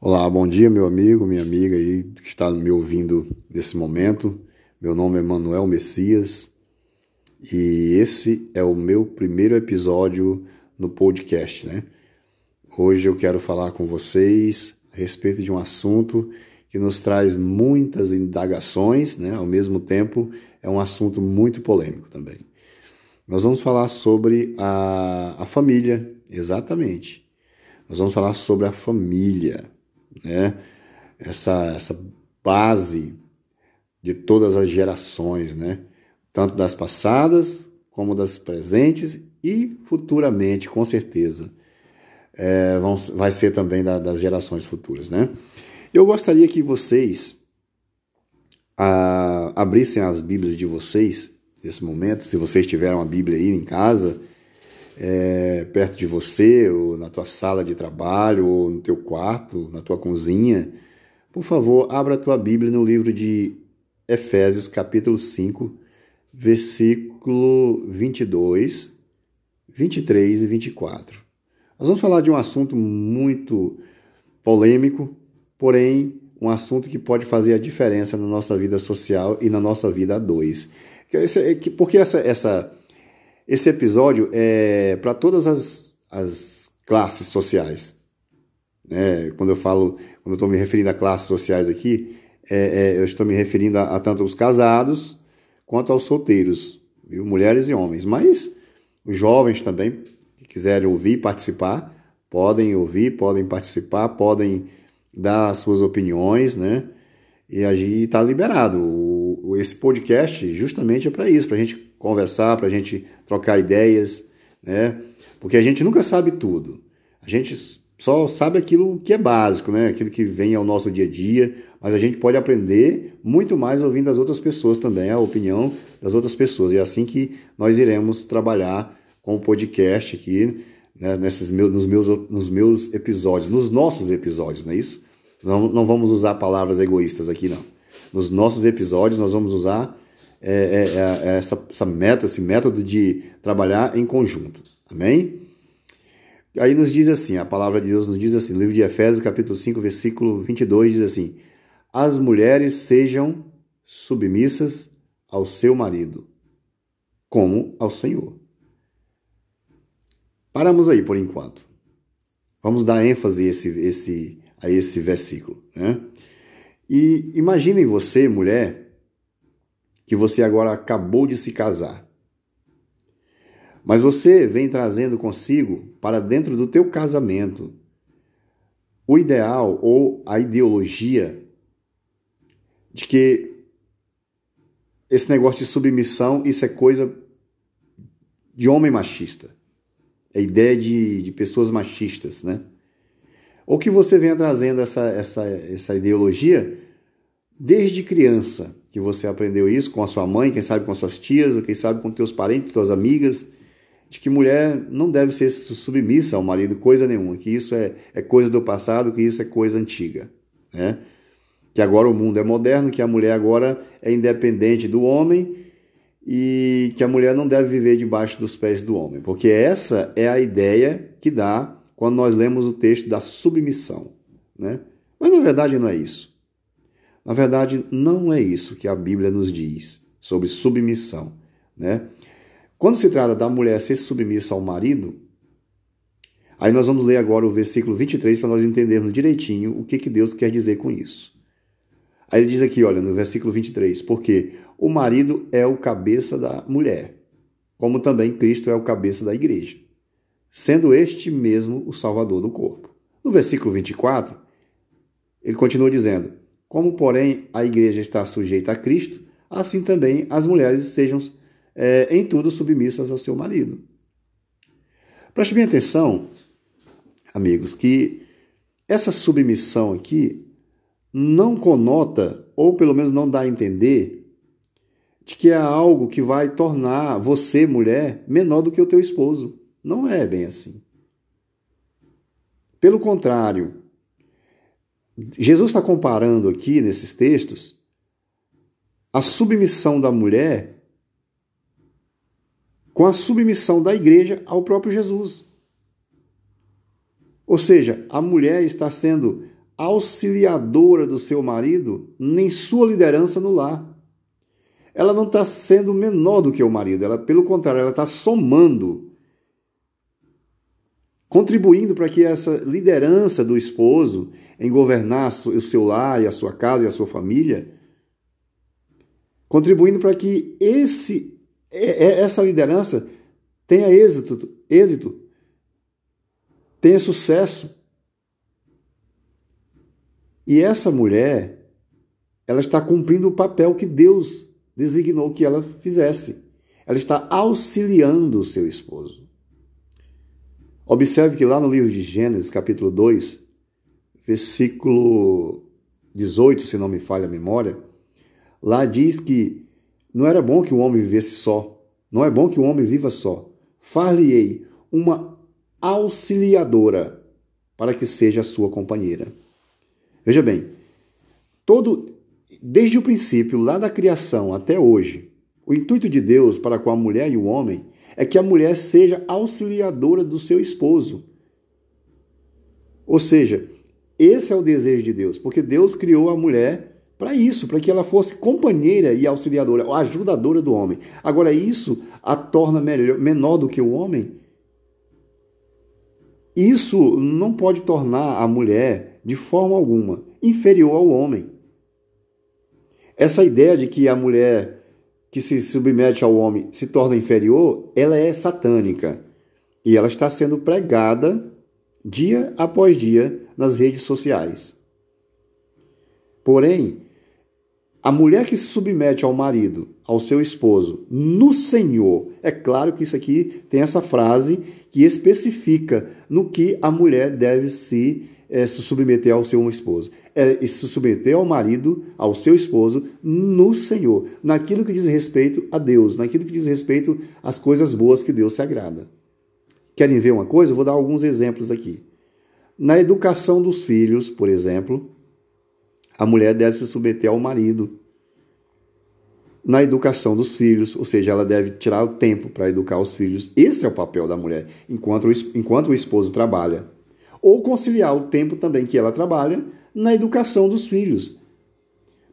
Olá, bom dia, meu amigo, minha amiga aí que está me ouvindo nesse momento. Meu nome é Manuel Messias e esse é o meu primeiro episódio no podcast, né? Hoje eu quero falar com vocês a respeito de um assunto que nos traz muitas indagações, né? Ao mesmo tempo, é um assunto muito polêmico também. Nós vamos falar sobre a, a família, exatamente. Nós vamos falar sobre a família né? essa, essa base de todas as gerações, né? tanto das passadas como das presentes e futuramente, com certeza, é, vão, vai ser também da, das gerações futuras. Né? Eu gostaria que vocês a, abrissem as Bíblias de vocês nesse momento, se vocês tiverem uma Bíblia aí em casa, é, perto de você, ou na tua sala de trabalho, ou no teu quarto, na tua cozinha, por favor, abra a tua Bíblia no livro de Efésios, capítulo 5, versículo 22, 23 e 24. Nós vamos falar de um assunto muito polêmico, porém um assunto que pode fazer a diferença na nossa vida social e na nossa vida a dois. Porque essa, essa esse episódio é para todas as, as classes sociais. É, quando eu falo, quando eu estou me referindo a classes sociais aqui, é, é, eu estou me referindo a, a, tanto os casados quanto aos solteiros, viu? mulheres e homens. Mas os jovens também, que quiserem ouvir, participar, podem ouvir, podem participar, podem dar suas opiniões, né? E aí está liberado. O, esse podcast justamente é para isso, para a gente conversar, para a gente trocar ideias, né? Porque a gente nunca sabe tudo. A gente só sabe aquilo que é básico, né? Aquilo que vem ao nosso dia a dia, mas a gente pode aprender muito mais ouvindo as outras pessoas também, a opinião das outras pessoas. E é assim que nós iremos trabalhar com o podcast aqui, né? Nesses meus, nos, meus, nos meus episódios, nos nossos episódios, não é isso? Não, não vamos usar palavras egoístas aqui, não. Nos nossos episódios, nós vamos usar é, é, é, é, essa, essa meta, esse método de trabalhar em conjunto. Amém? Aí nos diz assim, a palavra de Deus nos diz assim, no livro de Efésios, capítulo 5, versículo 22, diz assim: As mulheres sejam submissas ao seu marido, como ao Senhor. Paramos aí por enquanto. Vamos dar ênfase a esse, esse, a esse versículo. Né? E imaginem você, mulher, que você agora acabou de se casar. Mas você vem trazendo consigo para dentro do teu casamento o ideal ou a ideologia de que esse negócio de submissão, isso é coisa de homem machista. É ideia de, de pessoas machistas, né? Ou que você venha trazendo essa, essa, essa ideologia desde criança que você aprendeu isso com a sua mãe, quem sabe com as suas tias, quem sabe com teus parentes, tuas amigas, de que mulher não deve ser submissa ao marido, coisa nenhuma, que isso é, é coisa do passado, que isso é coisa antiga, né? Que agora o mundo é moderno, que a mulher agora é independente do homem e que a mulher não deve viver debaixo dos pés do homem, porque essa é a ideia que dá quando nós lemos o texto da submissão, né? Mas na verdade não é isso. Na verdade, não é isso que a Bíblia nos diz sobre submissão, né? Quando se trata da mulher ser submissa ao marido, aí nós vamos ler agora o versículo 23 para nós entendermos direitinho o que, que Deus quer dizer com isso. Aí ele diz aqui, olha, no versículo 23, porque o marido é o cabeça da mulher, como também Cristo é o cabeça da igreja, sendo este mesmo o salvador do corpo. No versículo 24, ele continua dizendo: como, porém, a igreja está sujeita a Cristo, assim também as mulheres sejam é, em tudo submissas ao seu marido. Preste bem atenção, amigos, que essa submissão aqui não conota, ou pelo menos não dá a entender, de que é algo que vai tornar você, mulher, menor do que o teu esposo. Não é bem assim. Pelo contrário, Jesus está comparando aqui nesses textos a submissão da mulher com a submissão da igreja ao próprio Jesus. Ou seja, a mulher está sendo auxiliadora do seu marido, nem sua liderança no lar. Ela não está sendo menor do que o marido, ela, pelo contrário, ela está somando, contribuindo para que essa liderança do esposo em governar o seu lar e a sua casa e a sua família, contribuindo para que esse, é, é, essa liderança tenha êxito, êxito, tenha sucesso. E essa mulher, ela está cumprindo o papel que Deus designou que ela fizesse. Ela está auxiliando o seu esposo. Observe que lá no livro de Gênesis, capítulo 2, versículo 18, se não me falha a memória, lá diz que não era bom que o homem vivesse só, não é bom que o homem viva só. Far-lhe-ei uma auxiliadora para que seja a sua companheira. Veja bem, todo desde o princípio, lá da criação até hoje, o intuito de Deus para com a mulher e o homem é que a mulher seja auxiliadora do seu esposo. Ou seja, esse é o desejo de Deus, porque Deus criou a mulher para isso, para que ela fosse companheira e auxiliadora, ajudadora do homem. Agora, isso a torna melhor, menor do que o homem? Isso não pode tornar a mulher de forma alguma, inferior ao homem. Essa ideia de que a mulher que se submete ao homem se torna inferior, ela é satânica. E ela está sendo pregada dia após dia nas redes sociais. Porém, a mulher que se submete ao marido, ao seu esposo, no Senhor, é claro que isso aqui tem essa frase que especifica no que a mulher deve se é, se submeter ao seu esposo. É se submeter ao marido, ao seu esposo, no Senhor, naquilo que diz respeito a Deus, naquilo que diz respeito às coisas boas que Deus se agrada. Querem ver uma coisa? Vou dar alguns exemplos aqui. Na educação dos filhos, por exemplo, a mulher deve se submeter ao marido. Na educação dos filhos, ou seja, ela deve tirar o tempo para educar os filhos. Esse é o papel da mulher, enquanto o, enquanto o esposo trabalha ou conciliar o tempo também que ela trabalha na educação dos filhos.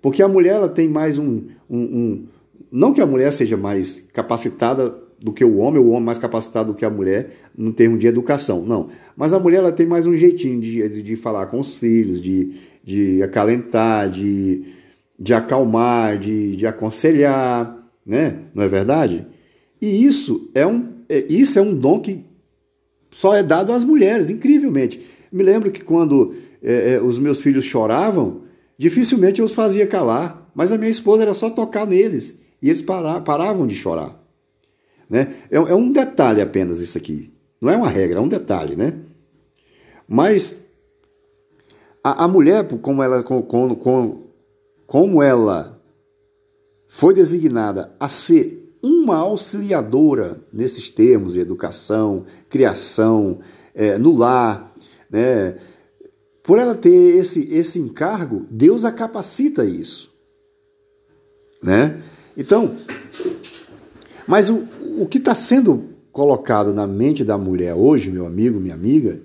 Porque a mulher ela tem mais um, um, um, Não que a mulher seja mais capacitada do que o homem, ou o homem mais capacitado do que a mulher no termo de educação, não. Mas a mulher ela tem mais um jeitinho de, de, de falar com os filhos, de, de acalentar, de, de acalmar, de, de aconselhar, né? Não é verdade? E isso é um, é, isso é um dom que só é dado às mulheres, incrivelmente. Me lembro que quando é, é, os meus filhos choravam, dificilmente eu os fazia calar, mas a minha esposa era só tocar neles e eles para, paravam de chorar. Né? É, é, um detalhe apenas isso aqui. Não é uma regra, é um detalhe, né? Mas a, a mulher, como ela, com, com, como ela foi designada a ser uma auxiliadora nesses termos educação, criação, é, no lar, né? Por ela ter esse, esse encargo, Deus a capacita isso, né? Então, mas o, o que está sendo colocado na mente da mulher hoje, meu amigo, minha amiga,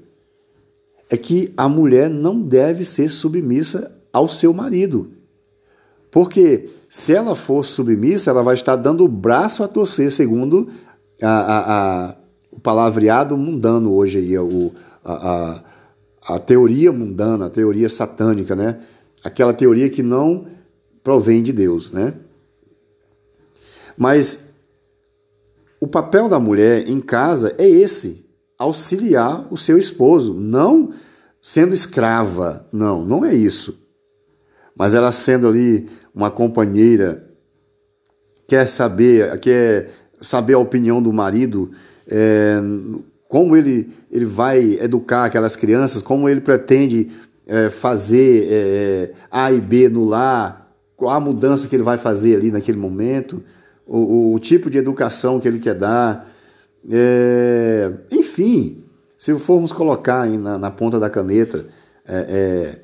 é que a mulher não deve ser submissa ao seu marido. Porque se ela for submissa, ela vai estar dando o braço a torcer, segundo a, a, a o palavreado mundano hoje aí, o, a, a, teoria mundana, a teoria satânica, né? Aquela teoria que não provém de Deus, né? Mas o papel da mulher em casa é esse: auxiliar o seu esposo, não sendo escrava, não, não é isso. Mas ela sendo ali uma companheira quer saber, quer saber a opinião do marido, é, como ele, ele vai educar aquelas crianças, como ele pretende é, fazer é, A e B no lar, qual a mudança que ele vai fazer ali naquele momento, o, o tipo de educação que ele quer dar. É, enfim, se formos colocar na, na ponta da caneta é, é,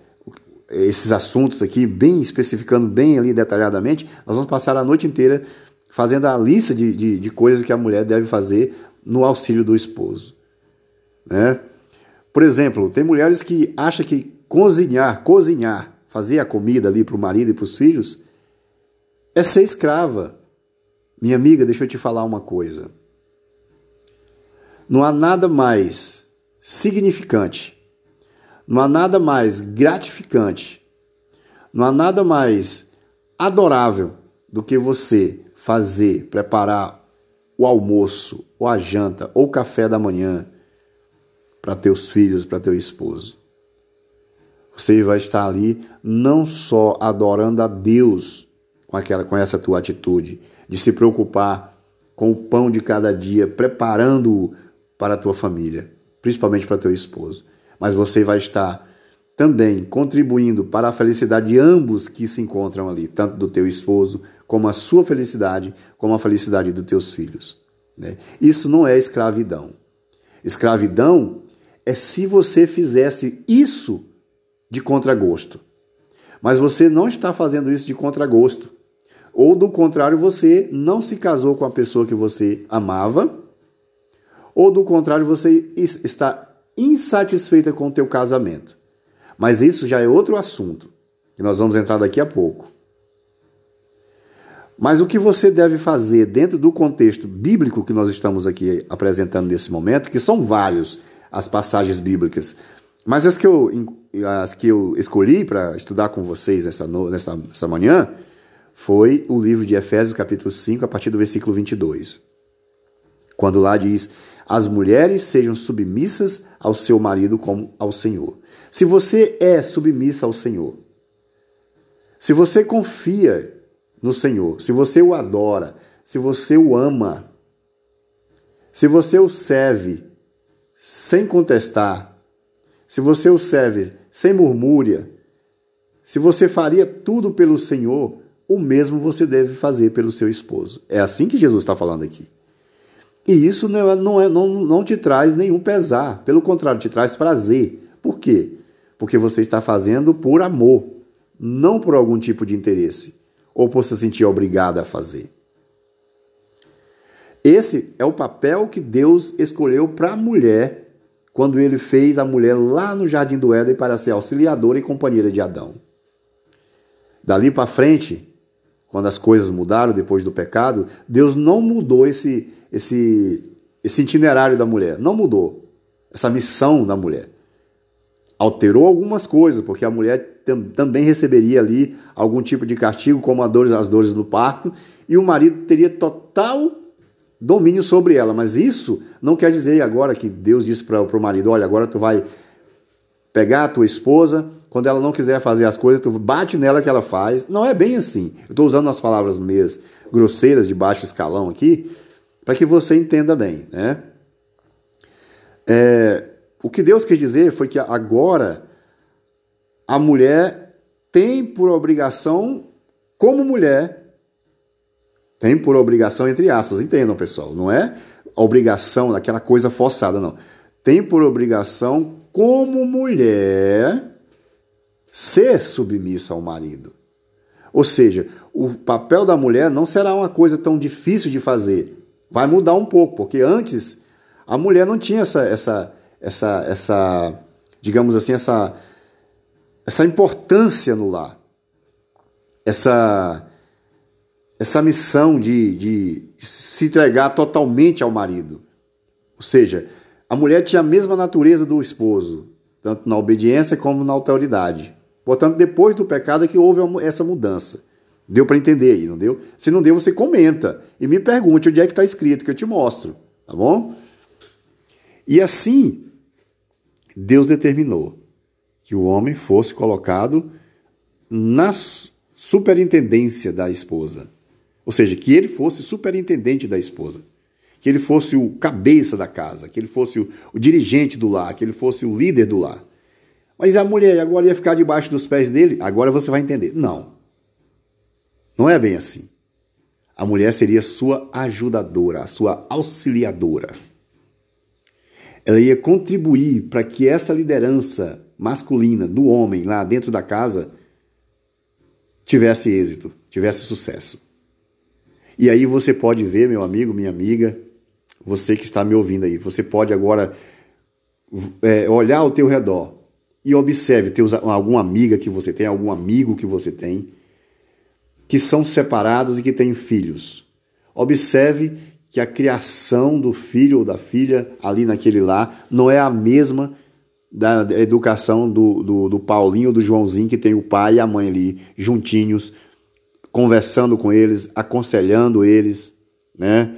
esses assuntos aqui, bem especificando bem ali detalhadamente, nós vamos passar a noite inteira fazendo a lista de, de, de coisas que a mulher deve fazer no auxílio do esposo. Né? Por exemplo, tem mulheres que acham que cozinhar, cozinhar, fazer a comida ali para o marido e para os filhos, é ser escrava. Minha amiga, deixa eu te falar uma coisa. Não há nada mais significante, não há nada mais gratificante, não há nada mais adorável do que você fazer, preparar o almoço, ou a janta, ou o café da manhã para teus filhos, para teu esposo. Você vai estar ali não só adorando a Deus com aquela com essa tua atitude de se preocupar com o pão de cada dia, preparando-o para a tua família, principalmente para teu esposo, mas você vai estar também contribuindo para a felicidade de ambos que se encontram ali, tanto do teu esposo, como a sua felicidade, como a felicidade dos teus filhos. Né? Isso não é escravidão. Escravidão é se você fizesse isso de contragosto. Mas você não está fazendo isso de contragosto. Ou do contrário, você não se casou com a pessoa que você amava, ou do contrário, você está insatisfeita com o teu casamento. Mas isso já é outro assunto, que nós vamos entrar daqui a pouco. Mas o que você deve fazer dentro do contexto bíblico que nós estamos aqui apresentando nesse momento, que são vários as passagens bíblicas, mas as que eu, as que eu escolhi para estudar com vocês nessa, nessa, nessa manhã foi o livro de Efésios, capítulo 5, a partir do versículo 22. Quando lá diz: As mulheres sejam submissas ao seu marido como ao Senhor. Se você é submissa ao Senhor, se você confia no Senhor, se você o adora, se você o ama, se você o serve sem contestar, se você o serve sem murmúria, se você faria tudo pelo Senhor, o mesmo você deve fazer pelo seu esposo. É assim que Jesus está falando aqui. E isso não, é, não, é, não, não te traz nenhum pesar, pelo contrário, te traz prazer. Por quê? Porque você está fazendo por amor, não por algum tipo de interesse ou por se sentir obrigada a fazer. Esse é o papel que Deus escolheu para a mulher quando ele fez a mulher lá no jardim do Éden para ser auxiliadora e companheira de Adão. Dali para frente, quando as coisas mudaram depois do pecado, Deus não mudou esse, esse, esse itinerário da mulher, não mudou essa missão da mulher alterou algumas coisas, porque a mulher tam, também receberia ali algum tipo de castigo, como as dores do parto, e o marido teria total domínio sobre ela. Mas isso não quer dizer agora que Deus disse para o marido: olha, agora tu vai pegar a tua esposa, quando ela não quiser fazer as coisas, tu bate nela que ela faz. Não é bem assim. Eu estou usando as palavras meias grosseiras de baixo escalão aqui, para que você entenda bem, né? É, o que Deus quis dizer foi que agora a mulher tem por obrigação, como mulher, tem por obrigação, entre aspas, entendam pessoal, não é obrigação daquela coisa forçada, não. Tem por obrigação, como mulher, ser submissa ao marido. Ou seja, o papel da mulher não será uma coisa tão difícil de fazer. Vai mudar um pouco, porque antes a mulher não tinha essa, essa, essa, essa digamos assim, essa, essa importância no lar, essa, essa missão de, de se entregar totalmente ao marido. Ou seja, a mulher tinha a mesma natureza do esposo, tanto na obediência como na autoridade. Portanto, depois do pecado é que houve essa mudança. Deu para entender aí, não deu? Se não deu, você comenta e me pergunte onde é que está escrito, que eu te mostro, tá bom? E assim, Deus determinou que o homem fosse colocado na superintendência da esposa. Ou seja, que ele fosse superintendente da esposa. Que ele fosse o cabeça da casa, que ele fosse o, o dirigente do lar, que ele fosse o líder do lar. Mas a mulher agora ia ficar debaixo dos pés dele? Agora você vai entender. Não. Não é bem assim. A mulher seria sua ajudadora, a sua auxiliadora ela ia contribuir para que essa liderança masculina do homem lá dentro da casa tivesse êxito, tivesse sucesso. E aí você pode ver, meu amigo, minha amiga, você que está me ouvindo aí, você pode agora é, olhar ao teu redor e observe, tem alguma amiga que você tem, algum amigo que você tem, que são separados e que têm filhos. Observe que a criação do filho ou da filha ali naquele lar não é a mesma da educação do, do, do Paulinho ou do Joãozinho, que tem o pai e a mãe ali juntinhos, conversando com eles, aconselhando eles, né?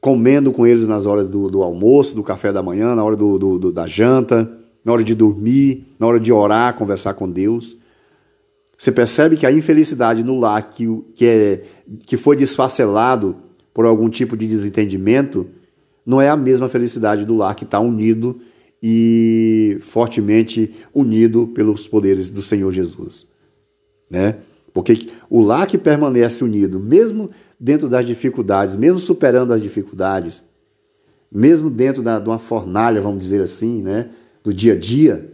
comendo com eles nas horas do, do almoço, do café da manhã, na hora do, do, da janta na hora de dormir, na hora de orar, conversar com Deus. Você percebe que a infelicidade no lar que, que, é, que foi desfacelado por algum tipo de desentendimento não é a mesma felicidade do lar que está unido e fortemente unido pelos poderes do Senhor Jesus. Né? Porque o lar que permanece unido, mesmo dentro das dificuldades, mesmo superando as dificuldades, mesmo dentro da, de uma fornalha, vamos dizer assim, né? do dia a dia,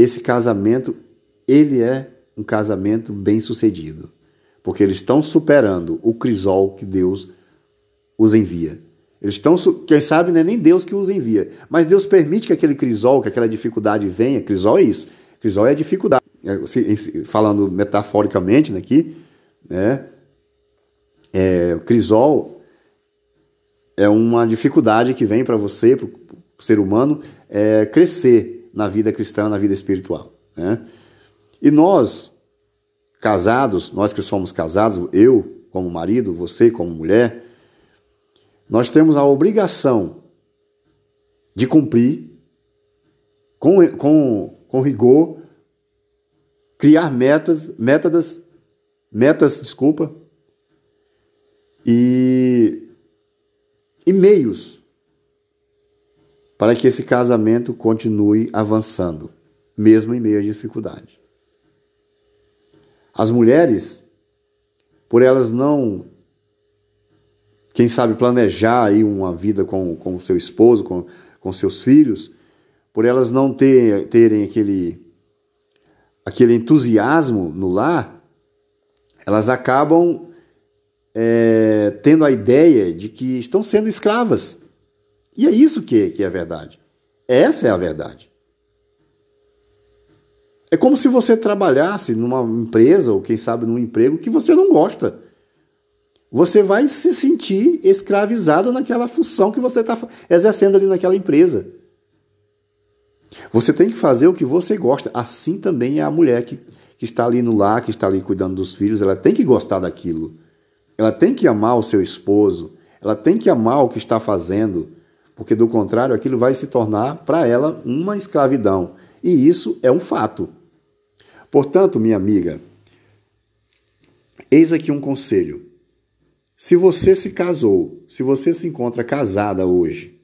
esse casamento, ele é um casamento bem sucedido. Porque eles estão superando o crisol que Deus os envia. Eles estão, quem sabe, não é nem Deus que os envia, mas Deus permite que aquele crisol, que aquela dificuldade venha. Crisol é isso. Crisol é a dificuldade. É, falando metaforicamente aqui, né? É, o crisol é uma dificuldade que vem para você, ser humano é, crescer na vida cristã, na vida espiritual. Né? E nós, casados, nós que somos casados, eu como marido, você como mulher, nós temos a obrigação de cumprir com, com, com rigor, criar metas, métodas, metas, desculpa, e, e meios para que esse casamento continue avançando, mesmo em meio à dificuldade. As mulheres, por elas não, quem sabe, planejar aí uma vida com, com seu esposo, com, com seus filhos, por elas não ter, terem aquele, aquele entusiasmo no lar, elas acabam é, tendo a ideia de que estão sendo escravas e é isso que, que é verdade. Essa é a verdade. É como se você trabalhasse numa empresa, ou quem sabe num emprego que você não gosta. Você vai se sentir escravizado naquela função que você está exercendo ali naquela empresa. Você tem que fazer o que você gosta. Assim também é a mulher que, que está ali no lar, que está ali cuidando dos filhos. Ela tem que gostar daquilo. Ela tem que amar o seu esposo. Ela tem que amar o que está fazendo porque do contrário aquilo vai se tornar para ela uma escravidão. E isso é um fato. Portanto, minha amiga, eis aqui um conselho. Se você se casou, se você se encontra casada hoje,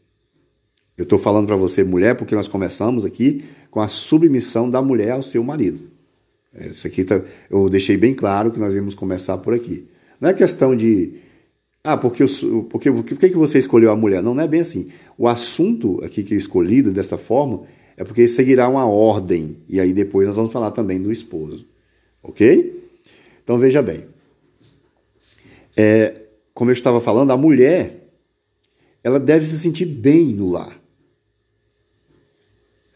eu estou falando para você, mulher, porque nós começamos aqui com a submissão da mulher ao seu marido. Isso aqui tá, eu deixei bem claro que nós íamos começar por aqui. Não é questão de ah, porque, eu, porque por que você escolheu a mulher? Não, não é bem assim. O assunto aqui que é escolhido dessa forma é porque seguirá uma ordem. E aí depois nós vamos falar também do esposo. Ok? Então veja bem. É, como eu estava falando, a mulher ela deve se sentir bem no lar.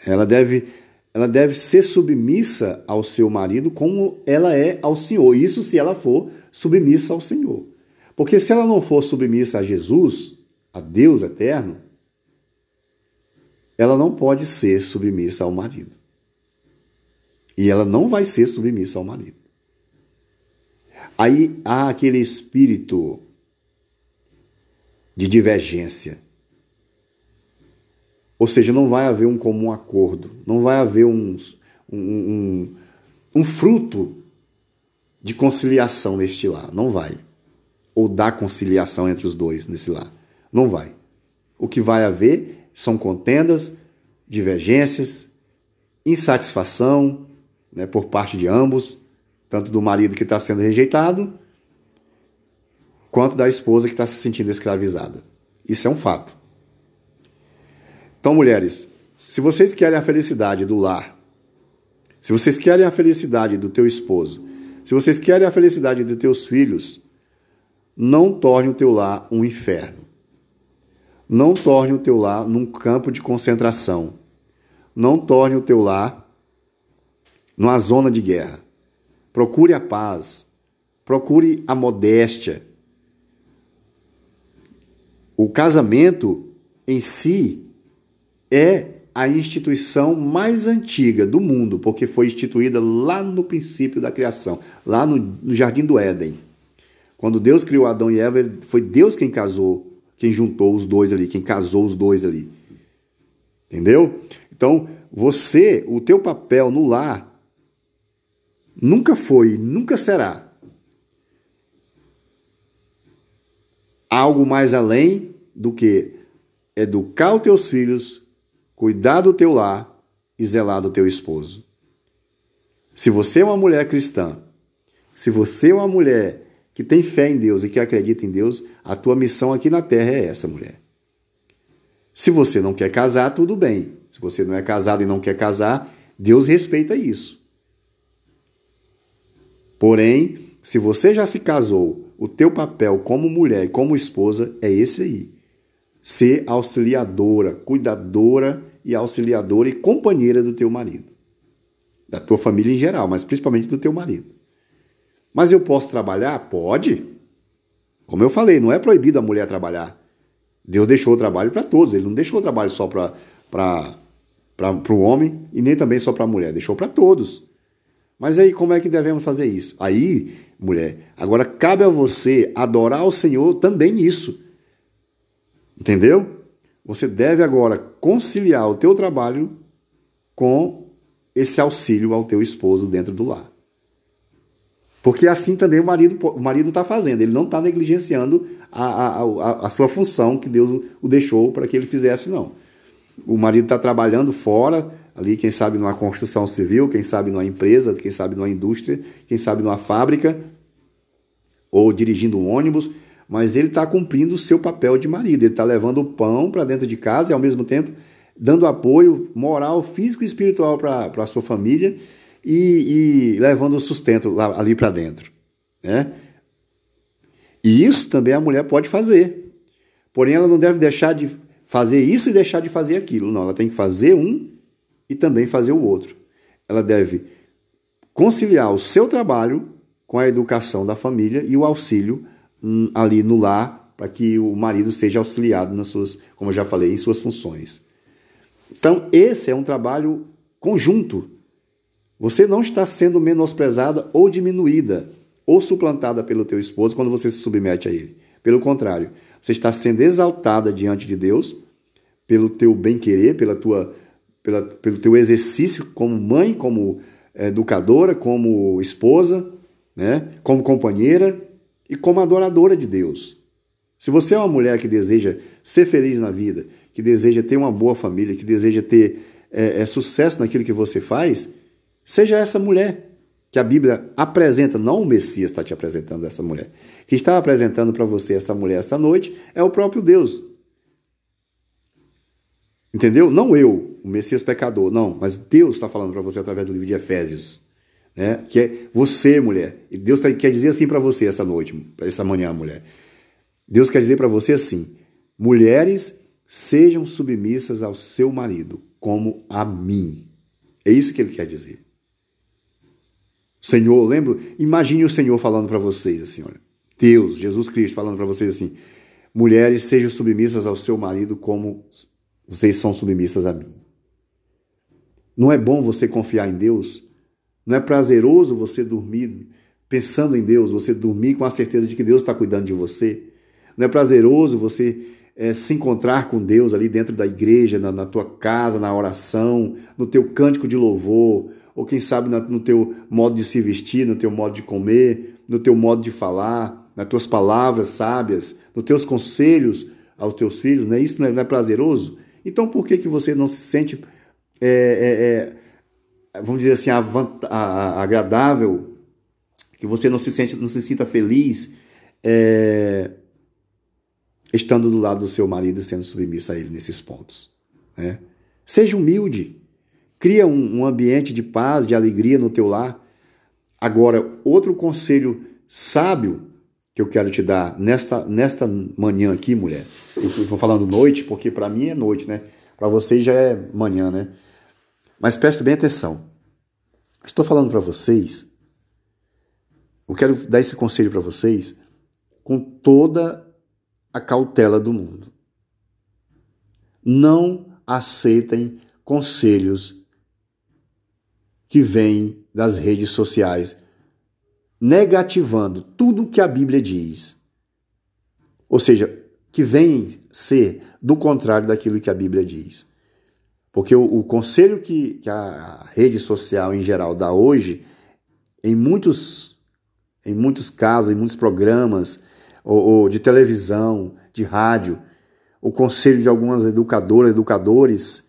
Ela deve, ela deve ser submissa ao seu marido como ela é ao Senhor. Isso se ela for submissa ao Senhor. Porque se ela não for submissa a Jesus, a Deus eterno, ela não pode ser submissa ao marido. E ela não vai ser submissa ao marido. Aí há aquele espírito de divergência. Ou seja, não vai haver um comum acordo, não vai haver um, um, um, um fruto de conciliação neste lar. Não vai ou da conciliação entre os dois nesse lar. Não vai. O que vai haver são contendas, divergências, insatisfação né, por parte de ambos, tanto do marido que está sendo rejeitado, quanto da esposa que está se sentindo escravizada. Isso é um fato. Então, mulheres, se vocês querem a felicidade do lar, se vocês querem a felicidade do teu esposo, se vocês querem a felicidade dos teus filhos, não torne o teu lar um inferno. Não torne o teu lar num campo de concentração. não torne o teu lar numa zona de guerra. Procure a paz, procure a modéstia. O casamento em si é a instituição mais antiga do mundo, porque foi instituída lá no princípio da criação, lá no, no jardim do Éden. Quando Deus criou Adão e Eva, foi Deus quem casou, quem juntou os dois ali, quem casou os dois ali. Entendeu? Então, você, o teu papel no lar nunca foi, nunca será algo mais além do que educar os teus filhos cuidar do teu lar e zelar do teu esposo. Se você é uma mulher cristã, se você é uma mulher que tem fé em Deus e que acredita em Deus, a tua missão aqui na terra é essa, mulher. Se você não quer casar, tudo bem. Se você não é casado e não quer casar, Deus respeita isso. Porém, se você já se casou, o teu papel como mulher e como esposa é esse aí. Ser auxiliadora, cuidadora e auxiliadora e companheira do teu marido. Da tua família em geral, mas principalmente do teu marido. Mas eu posso trabalhar? Pode. Como eu falei, não é proibido a mulher trabalhar. Deus deixou o trabalho para todos, ele não deixou o trabalho só para o homem e nem também só para a mulher, deixou para todos. Mas aí como é que devemos fazer isso? Aí, mulher, agora cabe a você adorar o Senhor também nisso. Entendeu? Você deve agora conciliar o teu trabalho com esse auxílio ao teu esposo dentro do lar. Porque assim também o marido o marido está fazendo, ele não está negligenciando a, a, a, a, sua função que Deus o deixou para que ele fizesse, não. O marido está trabalhando fora, ali, quem sabe numa construção civil, quem sabe numa empresa, quem sabe numa indústria, quem sabe numa fábrica, ou dirigindo um ônibus, mas ele está cumprindo o seu papel de marido. Ele está levando o pão para dentro de casa e, ao mesmo tempo, dando apoio moral, físico e espiritual para a sua família e, e levando o sustento lá, ali para dentro. Né? E isso também a mulher pode fazer. Porém, ela não deve deixar de fazer isso e deixar de fazer aquilo. Não, ela tem que fazer um e também fazer o outro. Ela deve conciliar o seu trabalho com a educação da família e o auxílio Hum, ali no lar para que o marido seja auxiliado nas suas, como eu já falei, em suas funções. Então, esse é um trabalho conjunto. Você não está sendo menosprezada ou diminuída ou suplantada pelo teu esposo quando você se submete a ele. Pelo contrário, você está sendo exaltada diante de Deus pelo teu bem-querer, pela tua, pela, pelo teu exercício como mãe, como educadora, como esposa, né? como companheira e como adoradora de Deus. Se você é uma mulher que deseja ser feliz na vida, que deseja ter uma boa família, que deseja ter é, é, sucesso naquilo que você faz, seja essa mulher que a Bíblia apresenta, não o Messias está te apresentando essa mulher. Que está apresentando para você essa mulher esta noite é o próprio Deus. Entendeu? Não eu, o Messias pecador, não, mas Deus está falando para você através do livro de Efésios né? Que é você, mulher. E Deus tá, quer dizer assim para você essa noite, essa manhã, mulher. Deus quer dizer para você assim: mulheres sejam submissas ao seu marido, como a mim. É isso que ele quer dizer. Senhor, lembro, imagine o Senhor falando para vocês assim, olha. Deus, Jesus Cristo falando para vocês assim: mulheres sejam submissas ao seu marido como vocês são submissas a mim. Não é bom você confiar em Deus não é prazeroso você dormir pensando em Deus, você dormir com a certeza de que Deus está cuidando de você? Não é prazeroso você é, se encontrar com Deus ali dentro da igreja, na, na, tua casa, na oração, no teu cântico de louvor, ou quem sabe no teu modo de se vestir, no teu modo de comer, no teu modo de falar, nas tuas palavras sábias, nos teus conselhos aos teus filhos, não é isso? Não é, é prazeroso? Então por que, que você não se sente é, é, é vamos dizer assim, agradável, que você não se, sente, não se sinta feliz é, estando do lado do seu marido sendo submissa a ele nesses pontos. Né? Seja humilde, cria um, um ambiente de paz, de alegria no teu lar. Agora, outro conselho sábio que eu quero te dar nesta, nesta manhã aqui, mulher. Estou falando noite, porque para mim é noite, né? Para você já é manhã, né? Mas preste bem atenção. Estou falando para vocês, eu quero dar esse conselho para vocês com toda a cautela do mundo. Não aceitem conselhos que vêm das redes sociais negativando tudo que a Bíblia diz. Ou seja, que vem ser do contrário daquilo que a Bíblia diz. Porque o, o conselho que, que, a rede social em geral dá hoje, em muitos, em muitos casos, em muitos programas ou, ou de televisão, de rádio, o conselho de algumas educadoras, educadores,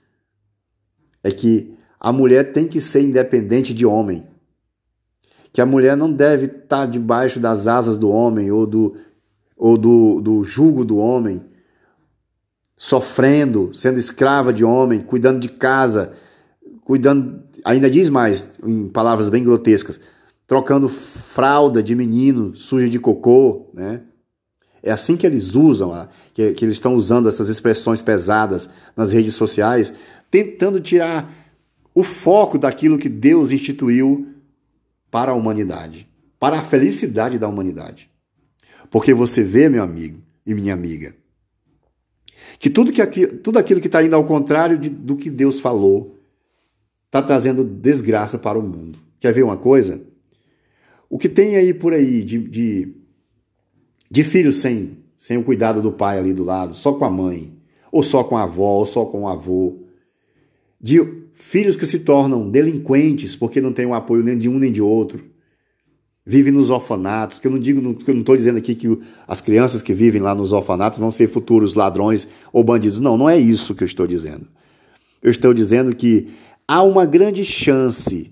é que a mulher tem que ser independente de homem. Que a mulher não deve estar debaixo das asas do homem ou do, ou do, do jugo do homem, sofrendo, sendo escrava de homem, cuidando de casa, cuidando, ainda diz mais, em palavras bem grotescas, trocando fralda de menino suja de cocô, né? É assim que eles usam, que eles estão usando essas expressões pesadas nas redes sociais, tentando tirar o foco daquilo que Deus instituiu para a humanidade, para a felicidade da humanidade. Porque você vê, meu amigo e minha amiga, que tudo, que tudo aquilo que está indo ao contrário de, do que Deus falou está trazendo desgraça para o mundo. Quer ver uma coisa? O que tem aí por aí de, de, de filhos sem, sem o cuidado do pai ali do lado, só com a mãe, ou só com a avó, ou só com o avô, de filhos que se tornam delinquentes porque não tem o apoio nem de um nem de outro, vive nos orfanatos, que eu não digo, que eu não estou dizendo aqui que as crianças que vivem lá nos orfanatos vão ser futuros ladrões ou bandidos. Não, não é isso que eu estou dizendo. Eu estou dizendo que há uma grande chance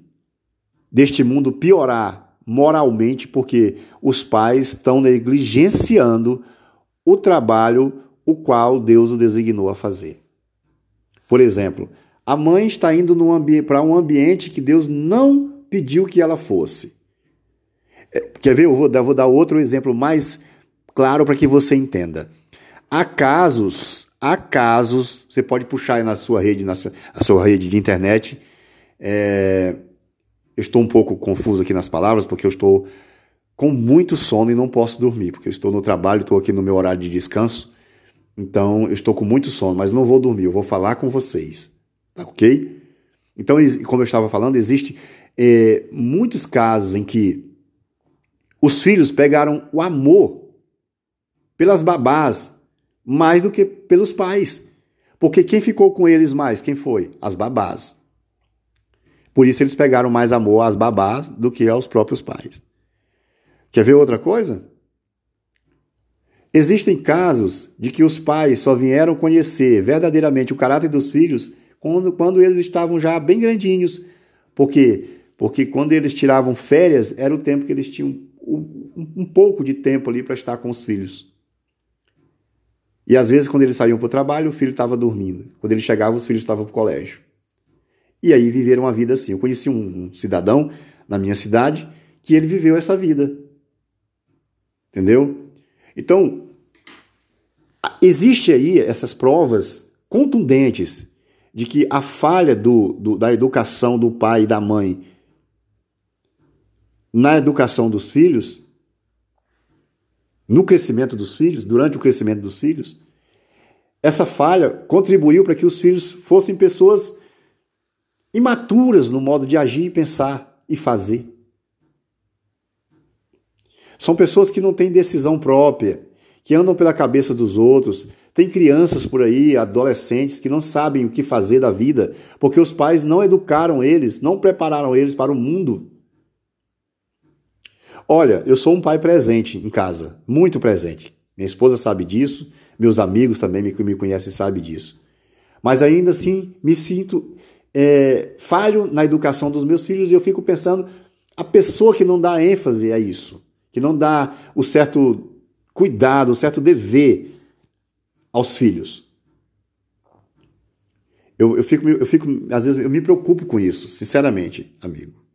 deste mundo piorar moralmente porque os pais estão negligenciando o trabalho o qual Deus o designou a fazer. Por exemplo, a mãe está indo para um ambiente que Deus não pediu que ela fosse. É, quer ver? Eu vou dar, vou dar outro exemplo mais claro para que você entenda. Há casos, há casos, você pode puxar aí na sua rede, na sua, sua rede de internet. É, eu estou um pouco confuso aqui nas palavras, porque eu estou com muito sono e não posso dormir, porque eu estou no trabalho, estou aqui no meu horário de descanso. Então, eu estou com muito sono, mas não vou dormir, eu vou falar com vocês. Tá ok? Então, como eu estava falando, existe é, muitos casos em que os filhos pegaram o amor pelas babás mais do que pelos pais. Porque quem ficou com eles mais? Quem foi? As babás. Por isso eles pegaram mais amor às babás do que aos próprios pais. Quer ver outra coisa? Existem casos de que os pais só vieram conhecer verdadeiramente o caráter dos filhos quando, quando eles estavam já bem grandinhos. Por quê? Porque quando eles tiravam férias, era o tempo que eles tinham um pouco de tempo ali para estar com os filhos. E às vezes, quando eles saíam para o trabalho, o filho estava dormindo. Quando ele chegava, os filhos estavam para o colégio. E aí viveram uma vida assim. Eu conheci um cidadão na minha cidade que ele viveu essa vida. Entendeu? Então, existe aí essas provas contundentes de que a falha do, do, da educação do pai e da mãe na educação dos filhos, no crescimento dos filhos, durante o crescimento dos filhos, essa falha contribuiu para que os filhos fossem pessoas imaturas no modo de agir, pensar e fazer. São pessoas que não têm decisão própria, que andam pela cabeça dos outros. Tem crianças por aí, adolescentes, que não sabem o que fazer da vida, porque os pais não educaram eles, não prepararam eles para o mundo. Olha, eu sou um pai presente em casa, muito presente. Minha esposa sabe disso, meus amigos também me, me conhecem sabem disso. Mas ainda assim me sinto é, falho na educação dos meus filhos e eu fico pensando a pessoa que não dá ênfase a isso, que não dá o certo cuidado, o certo dever aos filhos. Eu, eu, fico, eu fico, às vezes, eu me preocupo com isso, sinceramente, amigo.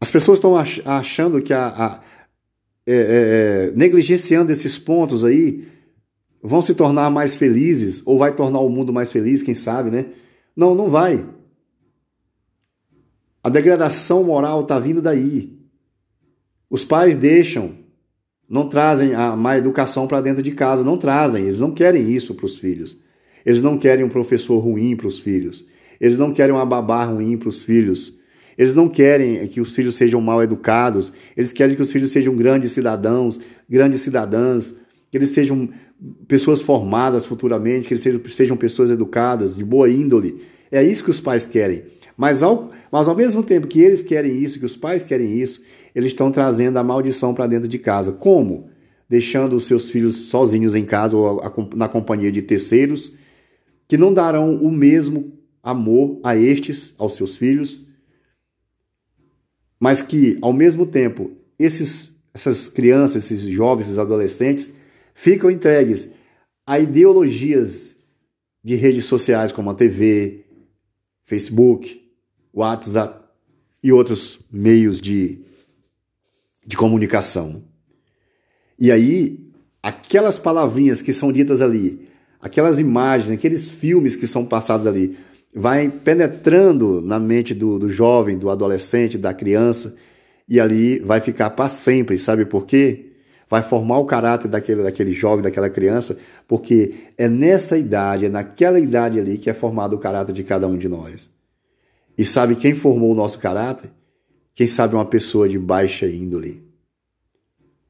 As pessoas estão achando que a, a é, é, é, negligenciando esses pontos aí vão se tornar mais felizes ou vai tornar o mundo mais feliz, quem sabe, né? Não, não vai. A degradação moral está vindo daí. Os pais deixam, não trazem a má educação para dentro de casa, não trazem, eles não querem isso para os filhos. Eles não querem um professor ruim para os filhos. Eles não querem uma babá ruim para os filhos. Eles não querem que os filhos sejam mal educados. Eles querem que os filhos sejam grandes cidadãos, grandes cidadãs, que eles sejam pessoas formadas futuramente, que eles sejam, sejam pessoas educadas, de boa índole. É isso que os pais querem. Mas ao, mas ao mesmo tempo que eles querem isso, que os pais querem isso, eles estão trazendo a maldição para dentro de casa. Como? Deixando os seus filhos sozinhos em casa ou na companhia de terceiros que não darão o mesmo amor a estes, aos seus filhos, mas que, ao mesmo tempo, esses, essas crianças, esses jovens, esses adolescentes, ficam entregues a ideologias de redes sociais como a TV, Facebook, WhatsApp e outros meios de, de comunicação. E aí, aquelas palavrinhas que são ditas ali, aquelas imagens, aqueles filmes que são passados ali, vai penetrando na mente do, do jovem, do adolescente, da criança, e ali vai ficar para sempre. Sabe por quê? Vai formar o caráter daquele, daquele jovem, daquela criança, porque é nessa idade, é naquela idade ali que é formado o caráter de cada um de nós. E sabe quem formou o nosso caráter? Quem sabe uma pessoa de baixa índole,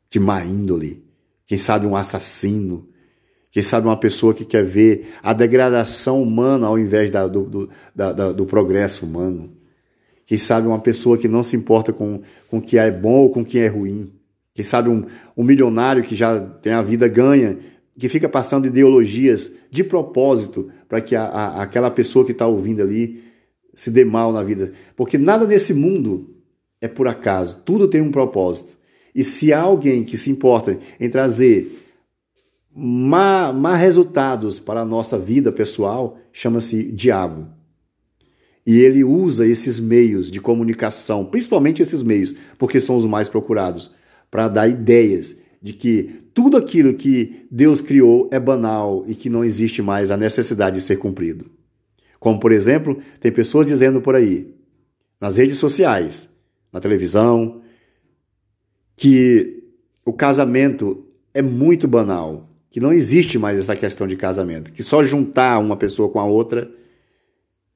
de má índole, quem sabe um assassino, quem sabe uma pessoa que quer ver a degradação humana ao invés da, do, do, da, da, do progresso humano. Quem sabe uma pessoa que não se importa com, com o que é bom ou com o que é ruim. Quem sabe um, um milionário que já tem a vida ganha, que fica passando ideologias de propósito para que a, a, aquela pessoa que está ouvindo ali se dê mal na vida. Porque nada nesse mundo é por acaso, tudo tem um propósito. E se há alguém que se importa em trazer má, resultados para a nossa vida pessoal chama-se diabo. E ele usa esses meios de comunicação, principalmente esses meios, porque são os mais procurados, para dar ideias de que tudo aquilo que Deus criou é banal e que não existe mais a necessidade de ser cumprido. Como, por exemplo, tem pessoas dizendo por aí, nas redes sociais, na televisão, que o casamento é muito banal, que não existe mais essa questão de casamento, que só juntar uma pessoa com a outra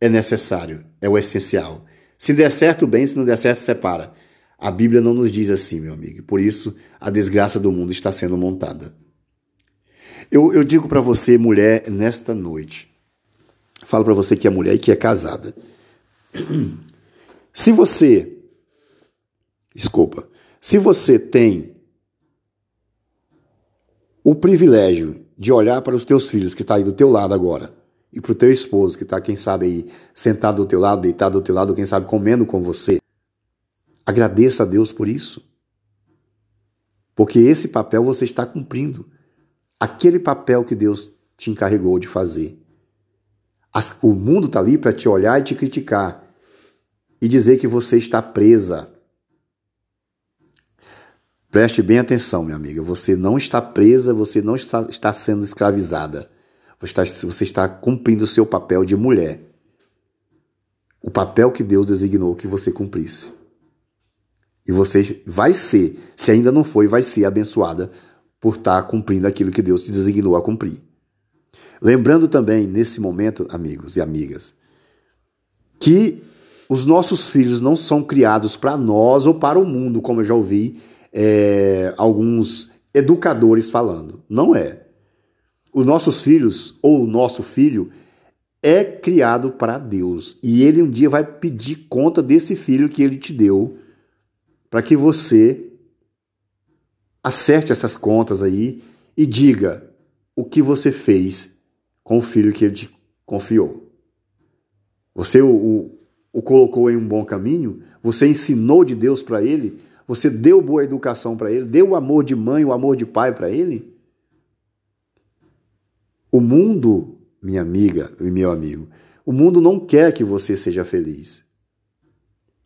é necessário, é o essencial. Se der certo, bem, se não der certo, separa. A Bíblia não nos diz assim, meu amigo. Por isso, a desgraça do mundo está sendo montada. Eu, eu digo para você, mulher, nesta noite, falo para você que é mulher e que é casada. Se você, desculpa, se você tem o privilégio de olhar para os teus filhos que está aí do teu lado agora e para o teu esposo que está, quem sabe, aí sentado do teu lado, deitado do teu lado, quem sabe comendo com você, agradeça a Deus por isso. Porque esse papel você está cumprindo. Aquele papel que Deus te encarregou de fazer. O mundo está ali para te olhar e te criticar e dizer que você está presa Preste bem atenção, minha amiga. Você não está presa, você não está, está sendo escravizada. Você está, você está cumprindo o seu papel de mulher. O papel que Deus designou que você cumprisse. E você vai ser, se ainda não foi, vai ser abençoada por estar cumprindo aquilo que Deus te designou a cumprir. Lembrando também, nesse momento, amigos e amigas, que os nossos filhos não são criados para nós ou para o mundo, como eu já ouvi é, alguns educadores falando. Não é. Os nossos filhos, ou o nosso filho, é criado para Deus. E ele um dia vai pedir conta desse filho que ele te deu, para que você acerte essas contas aí e diga o que você fez com o filho que ele te confiou. Você o, o, o colocou em um bom caminho? Você ensinou de Deus para ele? Você deu boa educação para ele? Deu o amor de mãe, o amor de pai para ele? O mundo, minha amiga e meu amigo, o mundo não quer que você seja feliz.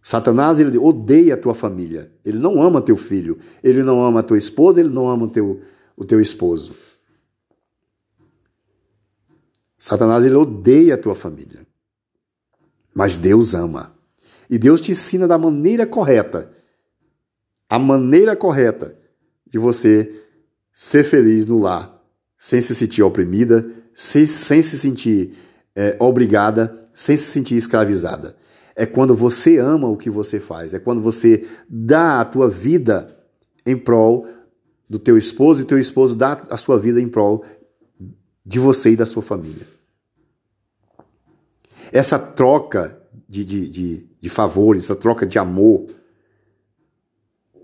Satanás ele odeia a tua família. Ele não ama teu filho. Ele não ama a tua esposa. Ele não ama o teu, o teu esposo. Satanás ele odeia a tua família. Mas Deus ama. E Deus te ensina da maneira correta. A maneira correta de você ser feliz no lar, sem se sentir oprimida, sem, sem se sentir é, obrigada, sem se sentir escravizada. É quando você ama o que você faz, é quando você dá a tua vida em prol do teu esposo e teu esposo dá a sua vida em prol de você e da sua família. Essa troca de, de, de, de favores, essa troca de amor,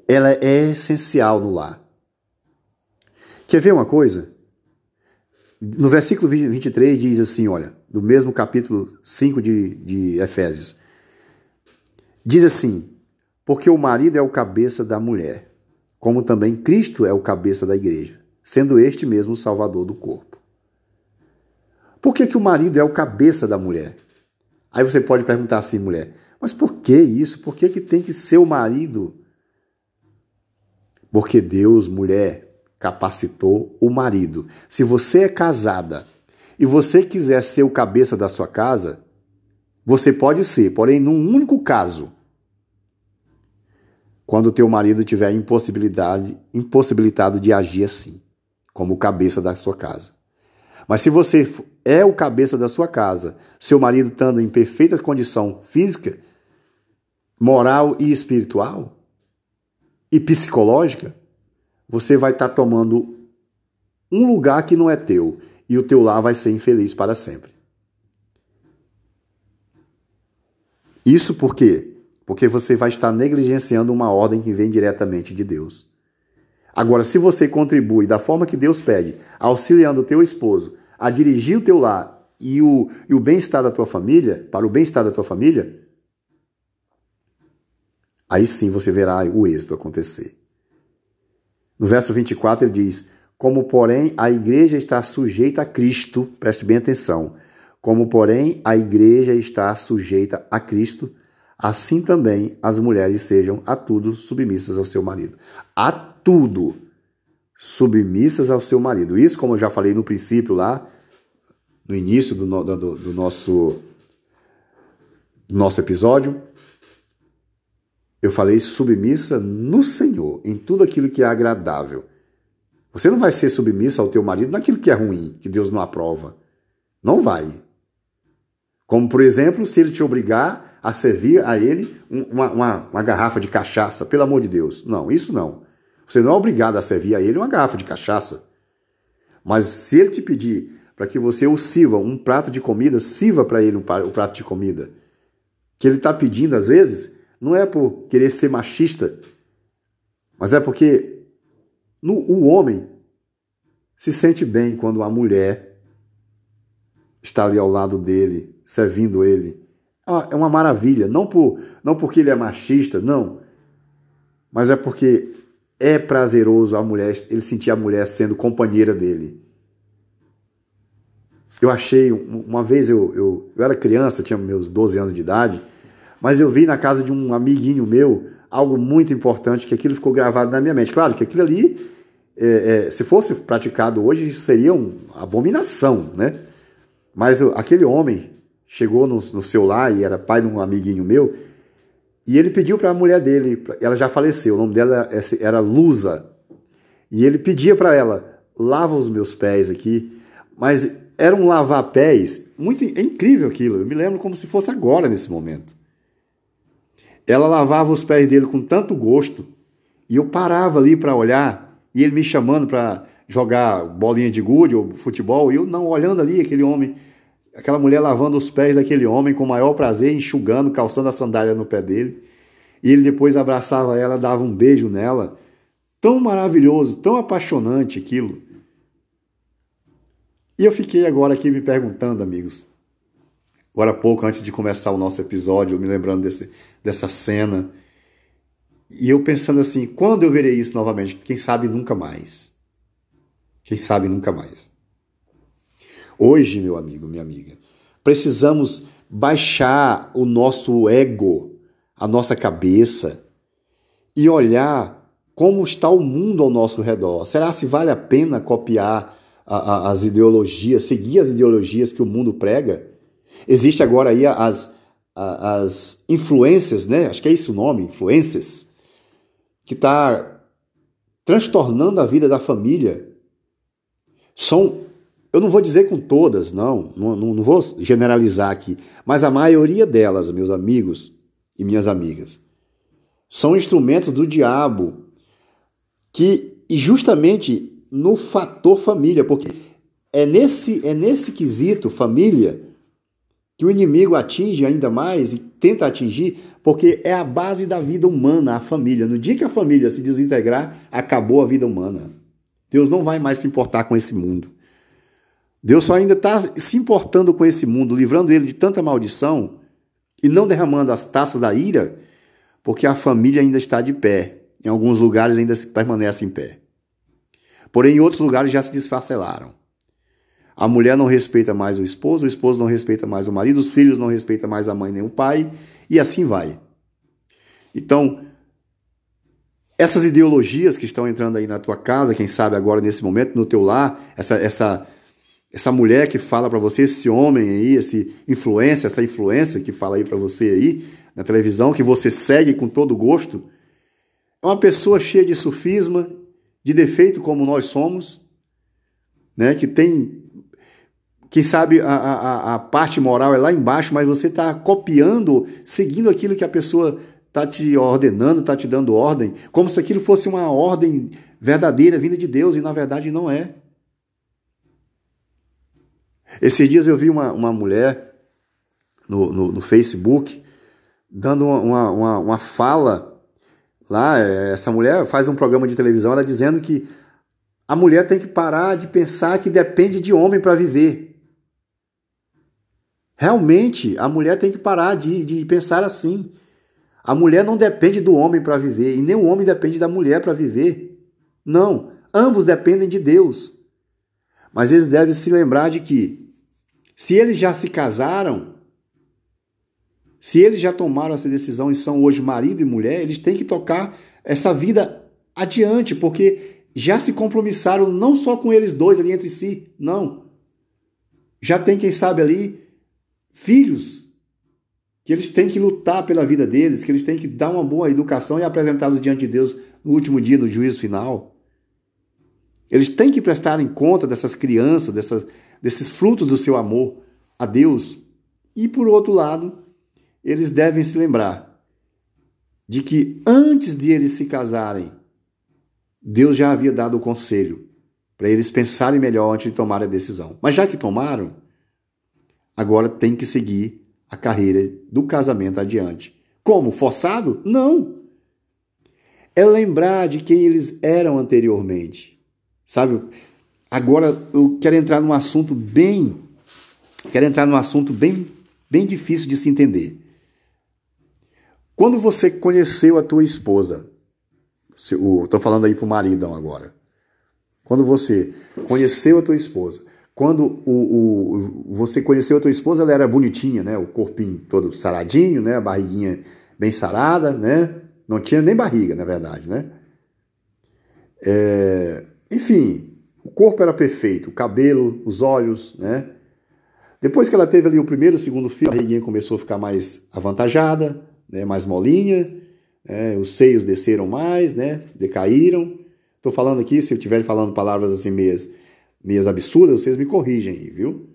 ela é essencial no lar. Quer ver uma coisa? No versículo 23 diz assim: olha, do mesmo capítulo 5 de, de Efésios. Diz assim: Porque o marido é o cabeça da mulher, como também Cristo é o cabeça da igreja, sendo este mesmo o salvador do corpo. Por que, que o marido é o cabeça da mulher? Aí você pode perguntar assim, mulher, mas por que isso? Por que, que tem que ser o marido? Porque Deus, mulher, capacitou o marido. Se você é casada e você quiser ser o cabeça da sua casa, você pode ser, porém num único caso. Quando teu marido tiver impossibilidade, impossibilitado de agir assim, como cabeça da sua casa. Mas se você é o cabeça da sua casa, seu marido estando em perfeita condição física, moral e espiritual e psicológica, você vai estar tá tomando um lugar que não é teu e o teu lar vai ser infeliz para sempre. Isso por quê? Porque você vai estar negligenciando uma ordem que vem diretamente de Deus. Agora, se você contribui da forma que Deus pede, auxiliando o teu esposo a dirigir o teu lar e o, o bem-estar da tua família, para o bem-estar da tua família, aí sim você verá o êxito acontecer. No verso 24 ele diz: Como, porém, a igreja está sujeita a Cristo, preste bem atenção. Como, porém, a igreja está sujeita a Cristo, assim também as mulheres sejam a tudo submissas ao seu marido. A tudo submissas ao seu marido. Isso, como eu já falei no princípio lá, no início do, do, do nosso, do nosso episódio, eu falei submissa no Senhor, em tudo aquilo que é agradável. Você não vai ser submissa ao teu marido naquilo que é ruim, que Deus não aprova. Não vai. Como, por exemplo, se ele te obrigar a servir a ele uma, uma, uma garrafa de cachaça, pelo amor de Deus. Não, isso não. Você não é obrigado a servir a ele uma garrafa de cachaça. Mas se ele te pedir para que você o sirva um prato de comida, sirva para ele um prato de comida. Que ele está pedindo às vezes, não é por querer ser machista, mas é porque no, o homem se sente bem quando a mulher está ali ao lado dele, servindo ele. É uma maravilha, não, por, não porque ele é machista, não, mas é porque é prazeroso a mulher, ele sentir a mulher sendo companheira dele. Eu achei, uma vez eu, eu, eu era criança, tinha meus 12 anos de idade, mas eu vi na casa de um amiguinho meu algo muito importante que aquilo ficou gravado na minha mente. Claro que aquilo ali, é, é, se fosse praticado hoje, seria uma abominação, né? Mas aquele homem chegou no, no seu lar e era pai de um amiguinho meu, e ele pediu para a mulher dele, ela já faleceu, o nome dela era Lusa, e ele pedia para ela: lava os meus pés aqui, mas era um lavar pés muito é incrível aquilo. Eu me lembro como se fosse agora nesse momento. Ela lavava os pés dele com tanto gosto e eu parava ali para olhar e ele me chamando para jogar bolinha de gude ou futebol e eu não olhando ali aquele homem, aquela mulher lavando os pés daquele homem com o maior prazer, enxugando, calçando a sandália no pé dele. E ele depois abraçava ela, dava um beijo nela. Tão maravilhoso, tão apaixonante aquilo. E eu fiquei agora aqui me perguntando, amigos, agora há pouco antes de começar o nosso episódio, me lembrando desse, dessa cena. E eu pensando assim, quando eu verei isso novamente? Quem sabe nunca mais. Quem sabe nunca mais. Hoje, meu amigo, minha amiga, precisamos baixar o nosso ego, a nossa cabeça e olhar como está o mundo ao nosso redor. Será se vale a pena copiar a, a, as ideologias, seguir as ideologias que o mundo prega? Existe agora aí as, as influências, né? Acho que é isso o nome, influências, que está transtornando a vida da família. São, eu não vou dizer com todas, não, não, não vou generalizar aqui, mas a maioria delas, meus amigos e minhas amigas, são instrumentos do diabo que, e justamente no fator família, porque é nesse, é nesse quesito família que o inimigo atinge ainda mais e tenta atingir, porque é a base da vida humana, a família. No dia que a família se desintegrar, acabou a vida humana. Deus não vai mais se importar com esse mundo. Deus só ainda está se importando com esse mundo, livrando ele de tanta maldição e não derramando as taças da ira, porque a família ainda está de pé. Em alguns lugares ainda permanece em pé. Porém, em outros lugares já se desfacelaram. A mulher não respeita mais o esposo, o esposo não respeita mais o marido, os filhos não respeitam mais a mãe nem o pai, e assim vai. Então, essas ideologias que estão entrando aí na tua casa, quem sabe agora nesse momento, no teu lar, essa, essa, essa mulher que fala para você, esse homem aí, esse influência, essa influência que fala aí para você aí na televisão, que você segue com todo gosto, é uma pessoa cheia de sufisma, de defeito como nós somos, né, que tem quem sabe a, a, a parte moral é lá embaixo, mas você está copiando, seguindo aquilo que a pessoa está te ordenando, está te dando ordem, como se aquilo fosse uma ordem verdadeira, vinda de Deus, e na verdade não é. Esses dias eu vi uma, uma mulher no, no, no Facebook dando uma, uma, uma fala lá. Essa mulher faz um programa de televisão, ela dizendo que a mulher tem que parar de pensar que depende de homem para viver. Realmente, a mulher tem que parar de, de pensar assim. A mulher não depende do homem para viver, e nem o homem depende da mulher para viver. Não, ambos dependem de Deus. Mas eles devem se lembrar de que, se eles já se casaram, se eles já tomaram essa decisão e são hoje marido e mulher, eles têm que tocar essa vida adiante, porque já se compromissaram não só com eles dois ali entre si, não. Já tem, quem sabe, ali filhos que eles têm que lutar pela vida deles, que eles têm que dar uma boa educação e apresentá-los diante de Deus no último dia do juízo final. Eles têm que prestar em conta dessas crianças, dessas, desses frutos do seu amor a Deus. E por outro lado, eles devem se lembrar de que antes de eles se casarem, Deus já havia dado o conselho para eles pensarem melhor antes de tomar a decisão. Mas já que tomaram, agora tem que seguir a carreira do casamento adiante. Como? Forçado? Não. É lembrar de quem eles eram anteriormente. Sabe? Agora eu quero entrar num assunto bem. Quero entrar num assunto bem, bem difícil de se entender. Quando você conheceu a tua esposa, estou falando aí para o maridão agora. Quando você conheceu a tua esposa, quando o, o, você conheceu a tua esposa, ela era bonitinha, né? O corpinho todo saradinho, né? A barriguinha bem sarada, né? Não tinha nem barriga, na verdade, né? É, enfim, o corpo era perfeito, o cabelo, os olhos, né? Depois que ela teve ali o primeiro, o segundo filho, a barriguinha começou a ficar mais avantajada, né? Mais molinha, né? os seios desceram mais, né? Decaíram. Estou falando aqui, se eu estiver falando palavras assim meias meias absurdas, vocês me corrigem aí, viu?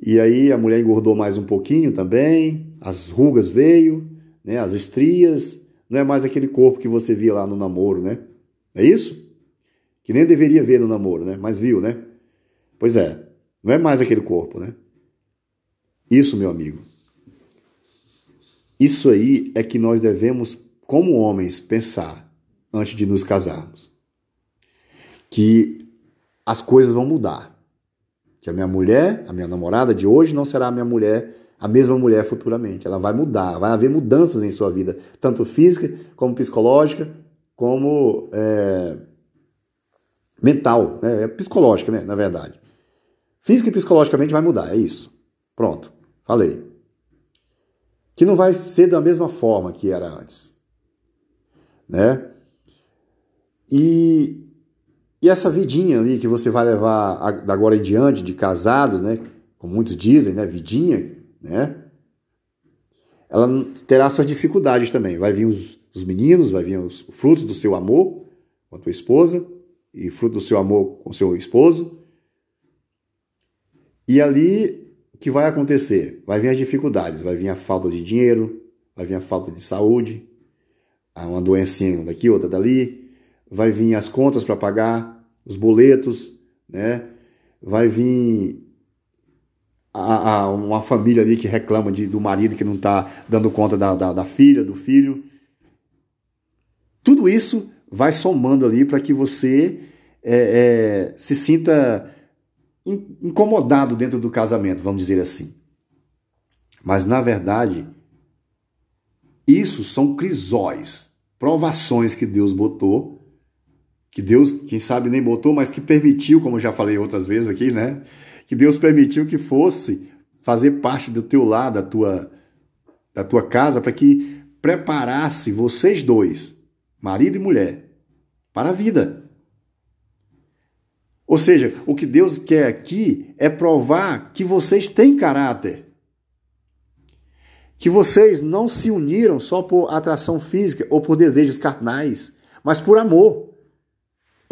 E aí a mulher engordou mais um pouquinho também, as rugas veio, né, as estrias, não é mais aquele corpo que você via lá no namoro, né? É isso? Que nem deveria ver no namoro, né? Mas viu, né? Pois é, não é mais aquele corpo, né? Isso, meu amigo. Isso aí é que nós devemos, como homens, pensar antes de nos casarmos. Que as coisas vão mudar. Que a minha mulher, a minha namorada de hoje não será a minha mulher, a mesma mulher futuramente. Ela vai mudar, vai haver mudanças em sua vida, tanto física como psicológica, como é, mental, né? é psicológica, né? na verdade. Física e psicologicamente vai mudar, é isso. Pronto, falei. Que não vai ser da mesma forma que era antes. Né? E e essa vidinha ali que você vai levar da agora em diante de casados, né? Como muitos dizem, né? Vidinha, né? ela terá suas dificuldades também. Vai vir os, os meninos, vai vir os frutos do seu amor com a tua esposa e fruto do seu amor com o seu esposo. E ali o que vai acontecer? Vai vir as dificuldades, vai vir a falta de dinheiro, vai vir a falta de saúde, uma doencinha daqui, outra dali, vai vir as contas para pagar, os boletos, né? Vai vir a, a, uma família ali que reclama de, do marido que não está dando conta da, da, da filha, do filho. Tudo isso vai somando ali para que você é, é, se sinta incomodado dentro do casamento, vamos dizer assim. Mas, na verdade, isso são crisóis, provações que Deus botou, que Deus, quem sabe, nem botou, mas que permitiu, como já falei outras vezes aqui, né? Que Deus permitiu que fosse fazer parte do teu lado, da tua, da tua casa, para que preparasse vocês dois, marido e mulher, para a vida. Ou seja, o que Deus quer aqui é provar que vocês têm caráter. Que vocês não se uniram só por atração física ou por desejos carnais, mas por amor.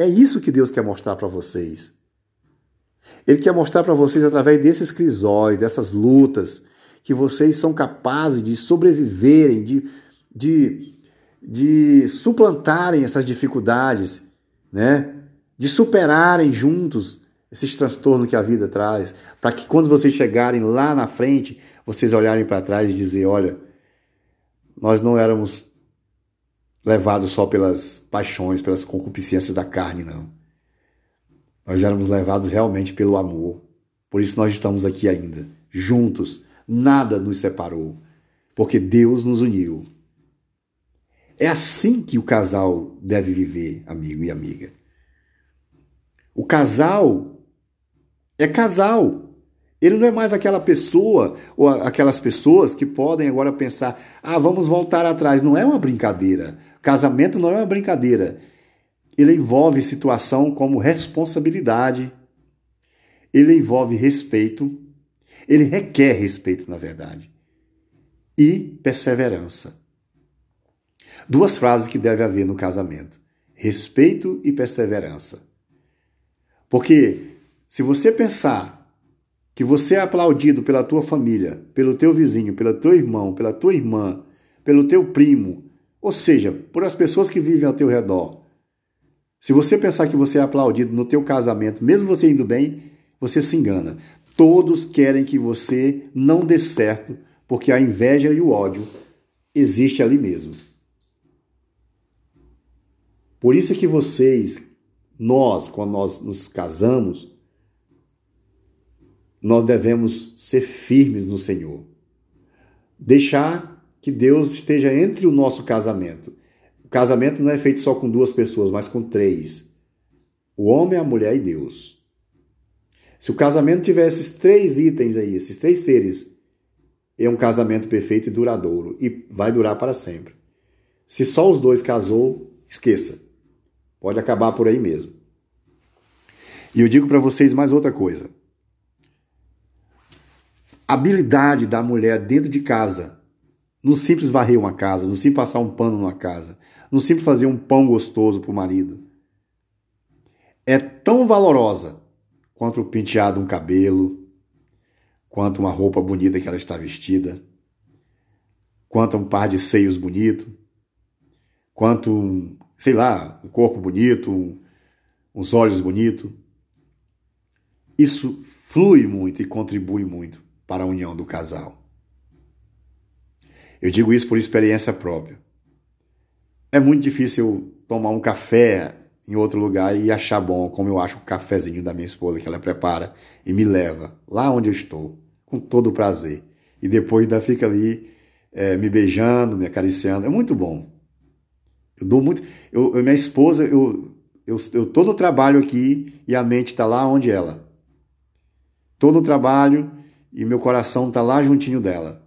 É isso que Deus quer mostrar para vocês. Ele quer mostrar para vocês, através desses crisóis, dessas lutas, que vocês são capazes de sobreviverem, de, de, de suplantarem essas dificuldades, né? de superarem juntos esses transtornos que a vida traz, para que quando vocês chegarem lá na frente, vocês olharem para trás e dizer, olha, nós não éramos levados só pelas paixões, pelas concupiscências da carne, não. Nós éramos levados realmente pelo amor. Por isso nós estamos aqui ainda, juntos. Nada nos separou, porque Deus nos uniu. É assim que o casal deve viver, amigo e amiga. O casal é casal. Ele não é mais aquela pessoa ou aquelas pessoas que podem agora pensar: ah, vamos voltar atrás. Não é uma brincadeira. Casamento não é uma brincadeira. Ele envolve situação como responsabilidade, ele envolve respeito, ele requer respeito, na verdade, e perseverança. Duas frases que deve haver no casamento: respeito e perseverança. Porque se você pensar que você é aplaudido pela tua família, pelo teu vizinho, pelo teu irmão, pela tua irmã, pelo teu primo, ou seja, por as pessoas que vivem ao teu redor. Se você pensar que você é aplaudido no teu casamento, mesmo você indo bem, você se engana. Todos querem que você não dê certo, porque a inveja e o ódio existe ali mesmo. Por isso é que vocês nós, quando nós nos casamos, nós devemos ser firmes no Senhor. Deixar que Deus esteja entre o nosso casamento. O casamento não é feito só com duas pessoas, mas com três: o homem, a mulher e Deus. Se o casamento tiver esses três itens aí, esses três seres, é um casamento perfeito e duradouro e vai durar para sempre. Se só os dois casou, esqueça. Pode acabar por aí mesmo. E eu digo para vocês mais outra coisa. A habilidade da mulher dentro de casa, no simples varrer uma casa, no simples passar um pano numa casa, no simples fazer um pão gostoso para o marido, é tão valorosa quanto o penteado um cabelo, quanto uma roupa bonita que ela está vestida, quanto um par de seios bonito, quanto um, sei lá, um corpo bonito, um, uns olhos bonitos. Isso flui muito e contribui muito para a união do casal. Eu digo isso por experiência própria. É muito difícil tomar um café em outro lugar e achar bom, como eu acho o cafezinho da minha esposa que ela prepara e me leva lá onde eu estou, com todo prazer. E depois ainda fica ali é, me beijando, me acariciando. É muito bom. Eu dou muito. Eu, minha esposa, eu, eu, eu no trabalho aqui e a mente está lá onde ela. Tô no trabalho e meu coração está lá juntinho dela.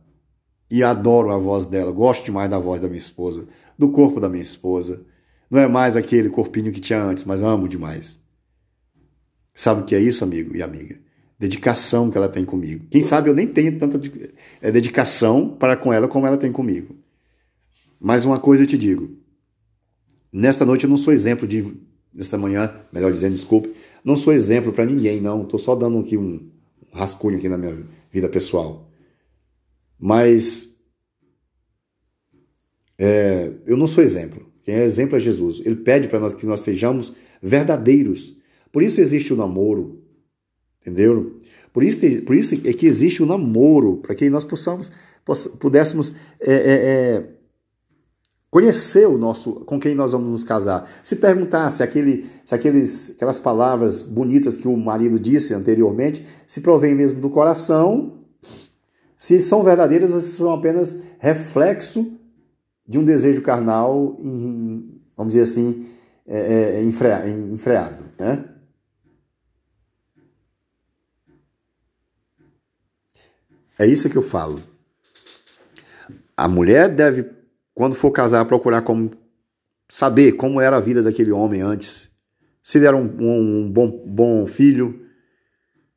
E adoro a voz dela, gosto demais da voz da minha esposa, do corpo da minha esposa. Não é mais aquele corpinho que tinha antes, mas amo demais. Sabe o que é isso, amigo e amiga? dedicação que ela tem comigo. Quem sabe eu nem tenho tanta é, dedicação para com ela como ela tem comigo. Mas uma coisa eu te digo: nesta noite eu não sou exemplo de. Nesta manhã, melhor dizendo, desculpe, não sou exemplo para ninguém, não. Estou só dando aqui um rascunho aqui na minha vida pessoal. Mas é, eu não sou exemplo. Quem é exemplo é Jesus. Ele pede para nós que nós sejamos verdadeiros. Por isso existe o namoro, entendeu? Por isso, por isso é que existe o namoro, para que nós possamos, pudéssemos é, é, é, conhecer o nosso, com quem nós vamos nos casar. Se perguntar se, aquele, se aqueles, aquelas palavras bonitas que o marido disse anteriormente se provém mesmo do coração, se são verdadeiras ou se são apenas reflexo de um desejo carnal, em, vamos dizer assim, é, é, enfreado. Né? É isso que eu falo. A mulher deve, quando for casar, procurar como, saber como era a vida daquele homem antes. Se ele era um, um bom, bom filho,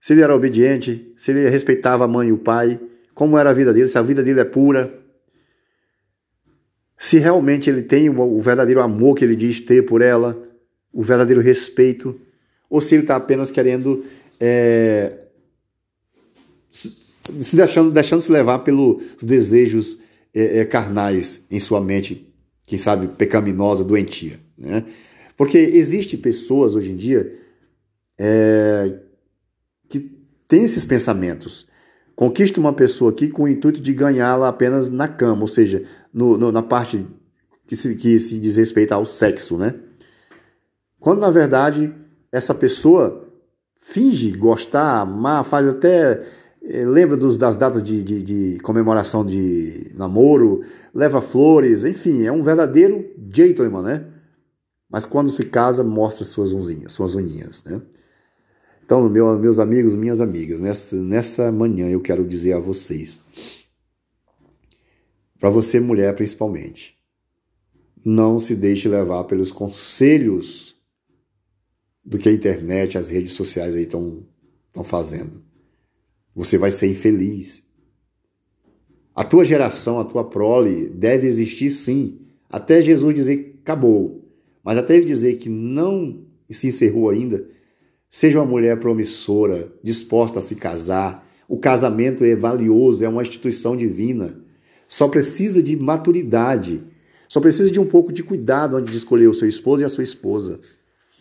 se ele era obediente, se ele respeitava a mãe e o pai, como era a vida dele, se a vida dele é pura se realmente ele tem o verdadeiro amor que ele diz ter por ela, o verdadeiro respeito, ou se ele está apenas querendo é, se deixando, deixando se levar pelos desejos é, é, carnais em sua mente, quem sabe pecaminosa, doentia. Né? Porque existe pessoas hoje em dia é, que têm esses pensamentos. Conquista uma pessoa aqui com o intuito de ganhá-la apenas na cama, ou seja, no, no, na parte que se, que se diz respeito ao sexo, né? Quando na verdade essa pessoa finge gostar, amar, faz até. Eh, lembra dos, das datas de, de, de, comemoração de namoro, leva flores, enfim, é um verdadeiro gentleman, né? Mas quando se casa, mostra suas unzinhas, suas unhinhas, né? Então, meu, meus amigos, minhas amigas, nessa, nessa manhã eu quero dizer a vocês para você, mulher, principalmente. Não se deixe levar pelos conselhos do que a internet, as redes sociais aí estão fazendo. Você vai ser infeliz. A tua geração, a tua prole deve existir sim, até Jesus dizer que acabou. Mas até ele dizer que não se encerrou ainda, seja uma mulher promissora, disposta a se casar. O casamento é valioso, é uma instituição divina só precisa de maturidade, só precisa de um pouco de cuidado antes de escolher o seu esposo e a sua esposa.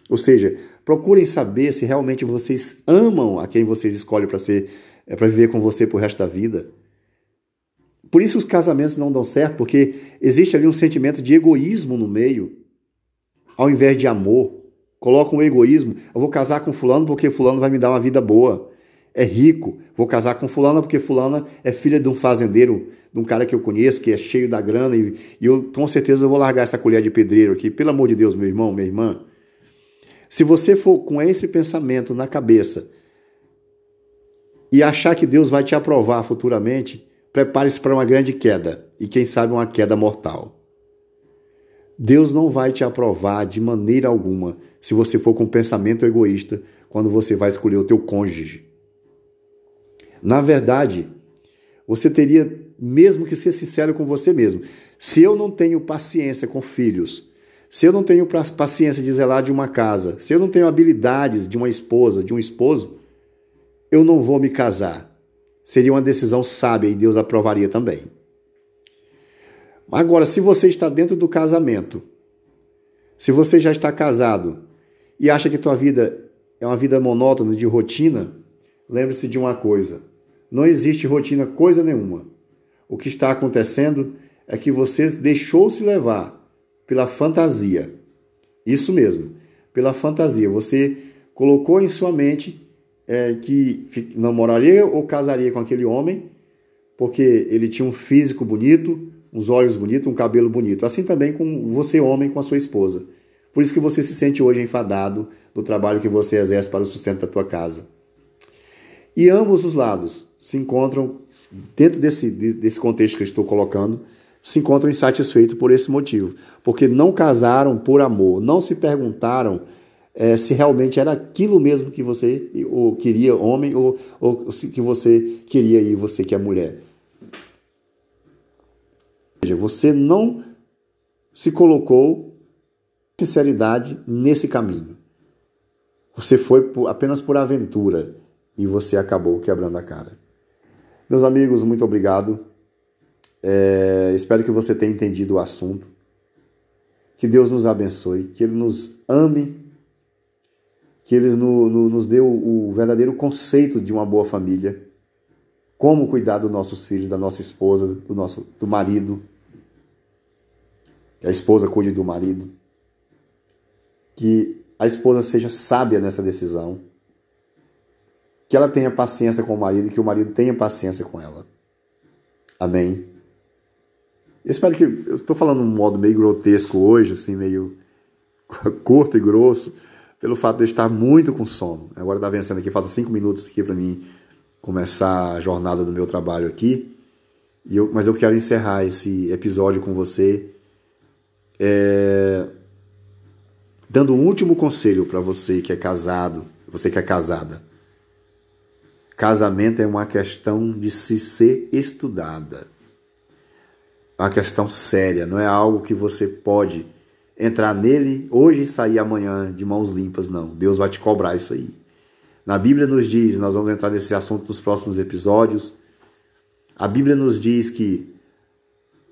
Ou seja, procurem saber se realmente vocês amam a quem vocês escolhem para ser é, para viver com você pro resto da vida. Por isso os casamentos não dão certo, porque existe ali um sentimento de egoísmo no meio, ao invés de amor. Colocam um egoísmo, eu vou casar com fulano porque fulano vai me dar uma vida boa. É rico, vou casar com fulana porque fulana é filha de um fazendeiro de um cara que eu conheço, que é cheio da grana, e, e eu com certeza vou largar essa colher de pedreiro aqui. Pelo amor de Deus, meu irmão, minha irmã. Se você for com esse pensamento na cabeça e achar que Deus vai te aprovar futuramente, prepare-se para uma grande queda, e quem sabe uma queda mortal. Deus não vai te aprovar de maneira alguma se você for com pensamento egoísta quando você vai escolher o teu cônjuge. Na verdade, você teria mesmo que ser sincero com você mesmo. Se eu não tenho paciência com filhos, se eu não tenho paciência de zelar de uma casa, se eu não tenho habilidades de uma esposa, de um esposo, eu não vou me casar. Seria uma decisão sábia e Deus aprovaria também. Agora, se você está dentro do casamento, se você já está casado e acha que tua vida é uma vida monótona de rotina, lembre-se de uma coisa: não existe rotina coisa nenhuma. O que está acontecendo é que você deixou se levar pela fantasia. Isso mesmo, pela fantasia. Você colocou em sua mente é, que namoraria ou casaria com aquele homem porque ele tinha um físico bonito, uns olhos bonitos, um cabelo bonito. Assim também com você, homem, com a sua esposa. Por isso que você se sente hoje enfadado do trabalho que você exerce para o sustento da tua casa. E ambos os lados se encontram, dentro desse, desse contexto que eu estou colocando, se encontram insatisfeitos por esse motivo. Porque não casaram por amor, não se perguntaram é, se realmente era aquilo mesmo que você ou queria, homem, ou, ou que você queria e você que é mulher. Seja, você não se colocou sinceridade nesse caminho. Você foi apenas por aventura e você acabou quebrando a cara. Meus amigos, muito obrigado. É, espero que você tenha entendido o assunto. Que Deus nos abençoe, que Ele nos ame que eles no, no, nos deu o verdadeiro conceito de uma boa família, como cuidar dos nossos filhos, da nossa esposa, do nosso do marido, que a esposa cuide do marido, que a esposa seja sábia nessa decisão, que ela tenha paciência com o marido e que o marido tenha paciência com ela. Amém. Eu espero que eu estou falando um modo meio grotesco hoje, assim meio curto e grosso pelo fato de eu estar muito com sono. Agora está vencendo aqui, falta cinco minutos aqui para mim começar a jornada do meu trabalho aqui. Eu, mas eu quero encerrar esse episódio com você é, dando um último conselho para você que é casado, você que é casada. Casamento é uma questão de se ser estudada. É uma questão séria, não é algo que você pode entrar nele hoje e sair amanhã de mãos limpas, não. Deus vai te cobrar isso aí. Na Bíblia nos diz, nós vamos entrar nesse assunto nos próximos episódios. A Bíblia nos diz que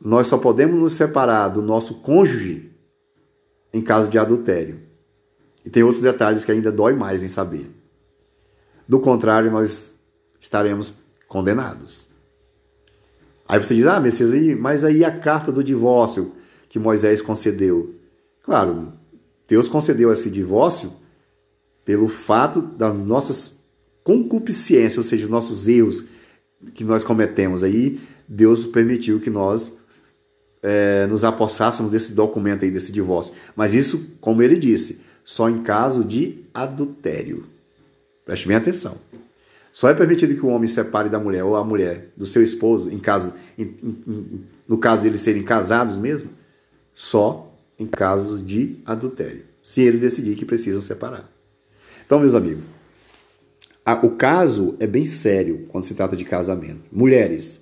nós só podemos nos separar do nosso cônjuge em caso de adultério. E tem outros detalhes que ainda dói mais em saber. Do contrário, nós estaremos condenados. Aí você diz, ah, Messias, mas aí a carta do divórcio que Moisés concedeu. Claro, Deus concedeu esse divórcio pelo fato das nossas concupiscências, ou seja, os nossos erros que nós cometemos. Aí Deus permitiu que nós é, nos apossássemos desse documento aí, desse divórcio. Mas isso, como ele disse, só em caso de adultério. Preste bem atenção. Só é permitido que o homem separe da mulher ou a mulher do seu esposo, em caso, em, em, no caso de eles serem casados mesmo, só em casos de adultério, se eles decidirem que precisam separar. Então, meus amigos, a, o caso é bem sério quando se trata de casamento. Mulheres,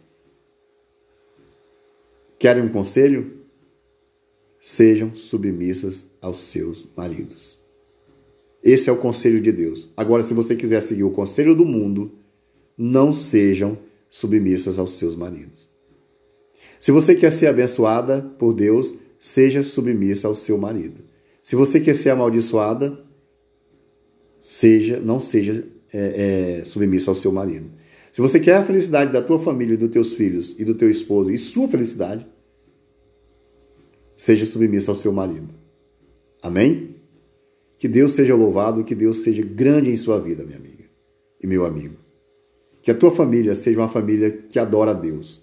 querem um conselho? Sejam submissas aos seus maridos. Esse é o conselho de Deus. Agora, se você quiser seguir o conselho do mundo, não sejam submissas aos seus maridos. Se você quer ser abençoada por Deus, seja submissa ao seu marido. Se você quer ser amaldiçoada, seja, não seja é, é, submissa ao seu marido. Se você quer a felicidade da tua família, dos teus filhos e do teu esposo e sua felicidade, seja submissa ao seu marido. Amém? Que Deus seja louvado, que Deus seja grande em sua vida, minha amiga e meu amigo. Que a tua família seja uma família que adora a Deus,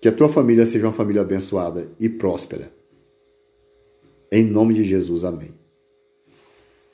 que a tua família seja uma família abençoada e próspera. Em nome de Jesus, amém.